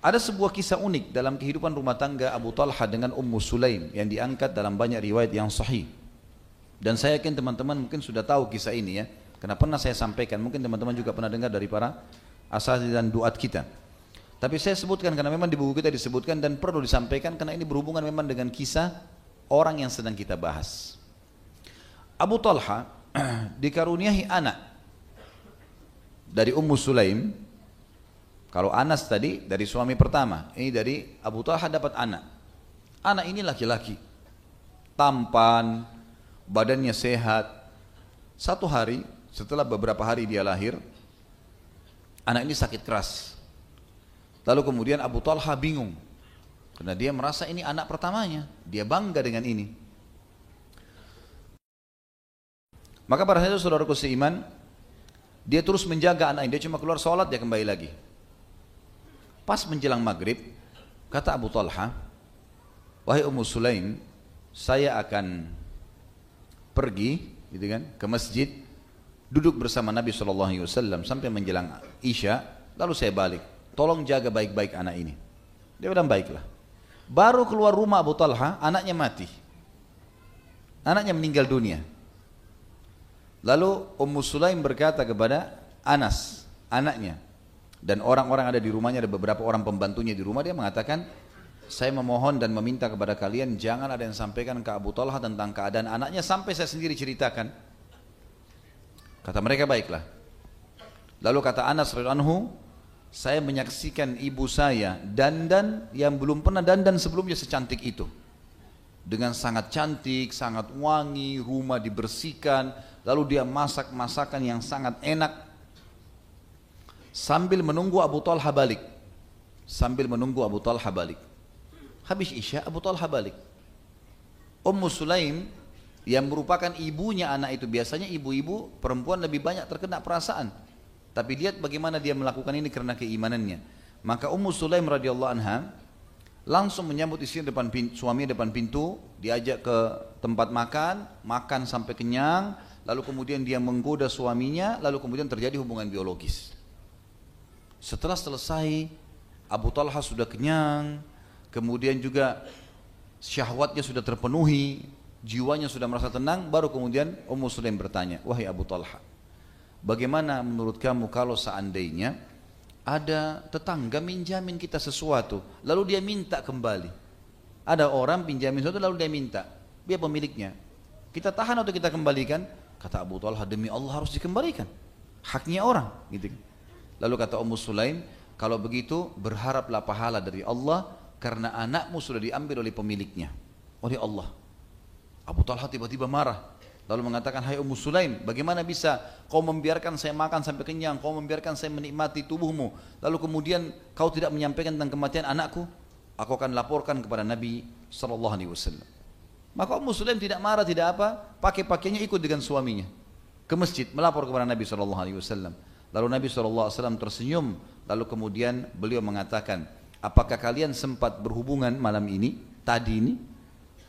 Ada sebuah kisah unik dalam kehidupan rumah tangga Abu Talha dengan Ummu Sulaim yang diangkat dalam banyak riwayat yang sahih. Dan saya yakin teman-teman mungkin sudah tahu kisah ini ya. Karena pernah saya sampaikan, mungkin teman-teman juga pernah dengar dari para asal dan duat kita. Tapi saya sebutkan karena memang di buku kita disebutkan dan perlu disampaikan karena ini berhubungan memang dengan kisah orang yang sedang kita bahas. Abu Talha dikaruniai anak dari Ummu Sulaim kalau Anas tadi dari suami pertama, ini dari Abu Talha dapat anak. Anak ini laki-laki, tampan, badannya sehat. Satu hari, setelah beberapa hari dia lahir, anak ini sakit keras. Lalu kemudian Abu Talha bingung, karena dia merasa ini anak pertamanya, dia bangga dengan ini. Maka pada saat itu saudaraku seiman, dia terus menjaga anak ini, dia cuma keluar sholat, dia kembali lagi. Pas menjelang maghrib, kata Abu Talha, wahai Ummu Sulaim, saya akan pergi, gitu kan, ke masjid, duduk bersama Nabi saw sampai menjelang isya, lalu saya balik. Tolong jaga baik-baik anak ini. Dia bilang baiklah. Baru keluar rumah Abu Talha, anaknya mati. Anaknya meninggal dunia. Lalu Ummu Sulaim berkata kepada Anas, anaknya, dan orang-orang ada di rumahnya ada beberapa orang pembantunya di rumah dia mengatakan saya memohon dan meminta kepada kalian jangan ada yang sampaikan ke Abu Talha tentang keadaan anaknya. Sampai saya sendiri ceritakan. Kata mereka baiklah. Lalu kata Anas anhu saya menyaksikan ibu saya dandan yang belum pernah dandan sebelumnya secantik itu. Dengan sangat cantik, sangat wangi, rumah dibersihkan, lalu dia masak masakan yang sangat enak sambil menunggu Abu Talha balik. Sambil menunggu Abu Talha balik. Habis Isya Abu Talha balik. Ummu Sulaim yang merupakan ibunya anak itu biasanya ibu-ibu perempuan lebih banyak terkena perasaan. Tapi lihat bagaimana dia melakukan ini karena keimanannya. Maka Ummu Sulaim radhiyallahu anha langsung menyambut istri depan pintu, suami depan pintu, diajak ke tempat makan, makan sampai kenyang, lalu kemudian dia menggoda suaminya, lalu kemudian terjadi hubungan biologis. Setelah selesai Abu Talha sudah kenyang, kemudian juga syahwatnya sudah terpenuhi, jiwanya sudah merasa tenang, baru kemudian Ummu Sulaim bertanya, "Wahai Abu Talha, bagaimana menurut kamu kalau seandainya ada tetangga minjamin kita sesuatu, lalu dia minta kembali. Ada orang pinjamin sesuatu lalu dia minta, dia pemiliknya. Kita tahan atau kita kembalikan? Kata Abu Talha, demi Allah harus dikembalikan. Haknya orang, gitu. Lalu kata Ummu Sulaim, kalau begitu berharaplah pahala dari Allah karena anakmu sudah diambil oleh pemiliknya, oleh Allah. Abu Talha tiba-tiba marah. Lalu mengatakan, hai Ummu Sulaim, bagaimana bisa kau membiarkan saya makan sampai kenyang, kau membiarkan saya menikmati tubuhmu, lalu kemudian kau tidak menyampaikan tentang kematian anakku? Aku akan laporkan kepada Nabi Wasallam. Maka Ummu Sulaim tidak marah, tidak apa, pakai pakainya ikut dengan suaminya ke masjid melapor kepada Nabi Sallallahu Alaihi Wasallam. Lalu Nabi SAW tersenyum, lalu kemudian beliau mengatakan, apakah kalian sempat berhubungan malam ini, tadi ini?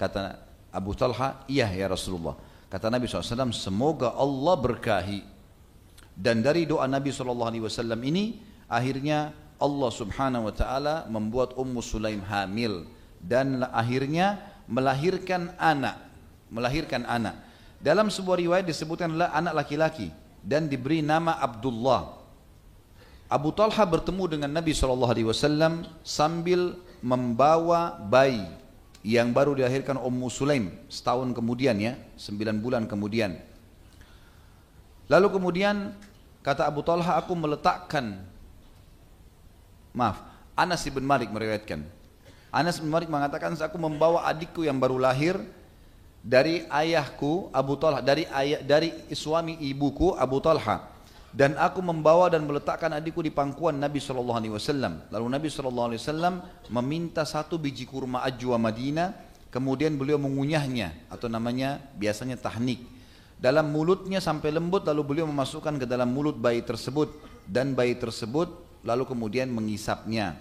Kata Abu Talha, iya ya Rasulullah. Kata Nabi SAW, semoga Allah berkahi. Dan dari doa Nabi SAW ini, akhirnya Allah Subhanahu Wa Taala membuat Ummu Sulaim hamil dan akhirnya melahirkan anak, melahirkan anak. Dalam sebuah riwayat disebutkan anak laki-laki dan diberi nama Abdullah. Abu Talha bertemu dengan Nabi SAW sambil membawa bayi yang baru dilahirkan Ummu Sulaim setahun kemudian ya, sembilan bulan kemudian. Lalu kemudian kata Abu Talha aku meletakkan maaf Anas bin Malik meriwayatkan Anas bin Malik mengatakan aku membawa adikku yang baru lahir dari ayahku Abu Talha dari ayah dari suami ibuku Abu Talha. Dan aku membawa dan meletakkan adikku di pangkuan Nabi Shallallahu Alaihi Wasallam. Lalu Nabi Shallallahu Alaihi Wasallam meminta satu biji kurma ajwa Madinah kemudian beliau mengunyahnya atau namanya biasanya tahnik. Dalam mulutnya sampai lembut lalu beliau memasukkan ke dalam mulut bayi tersebut. Dan bayi tersebut lalu kemudian mengisapnya.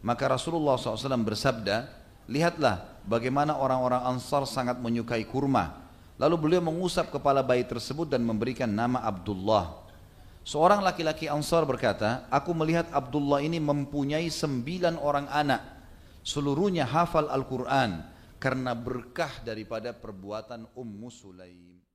Maka Rasulullah SAW bersabda lihatlah bagaimana orang-orang Ansar sangat menyukai kurma. Lalu beliau mengusap kepala bayi tersebut dan memberikan nama Abdullah. Seorang laki-laki Ansar berkata, aku melihat Abdullah ini mempunyai sembilan orang anak. Seluruhnya hafal Al-Quran karena berkah daripada perbuatan Ummu Sulaim.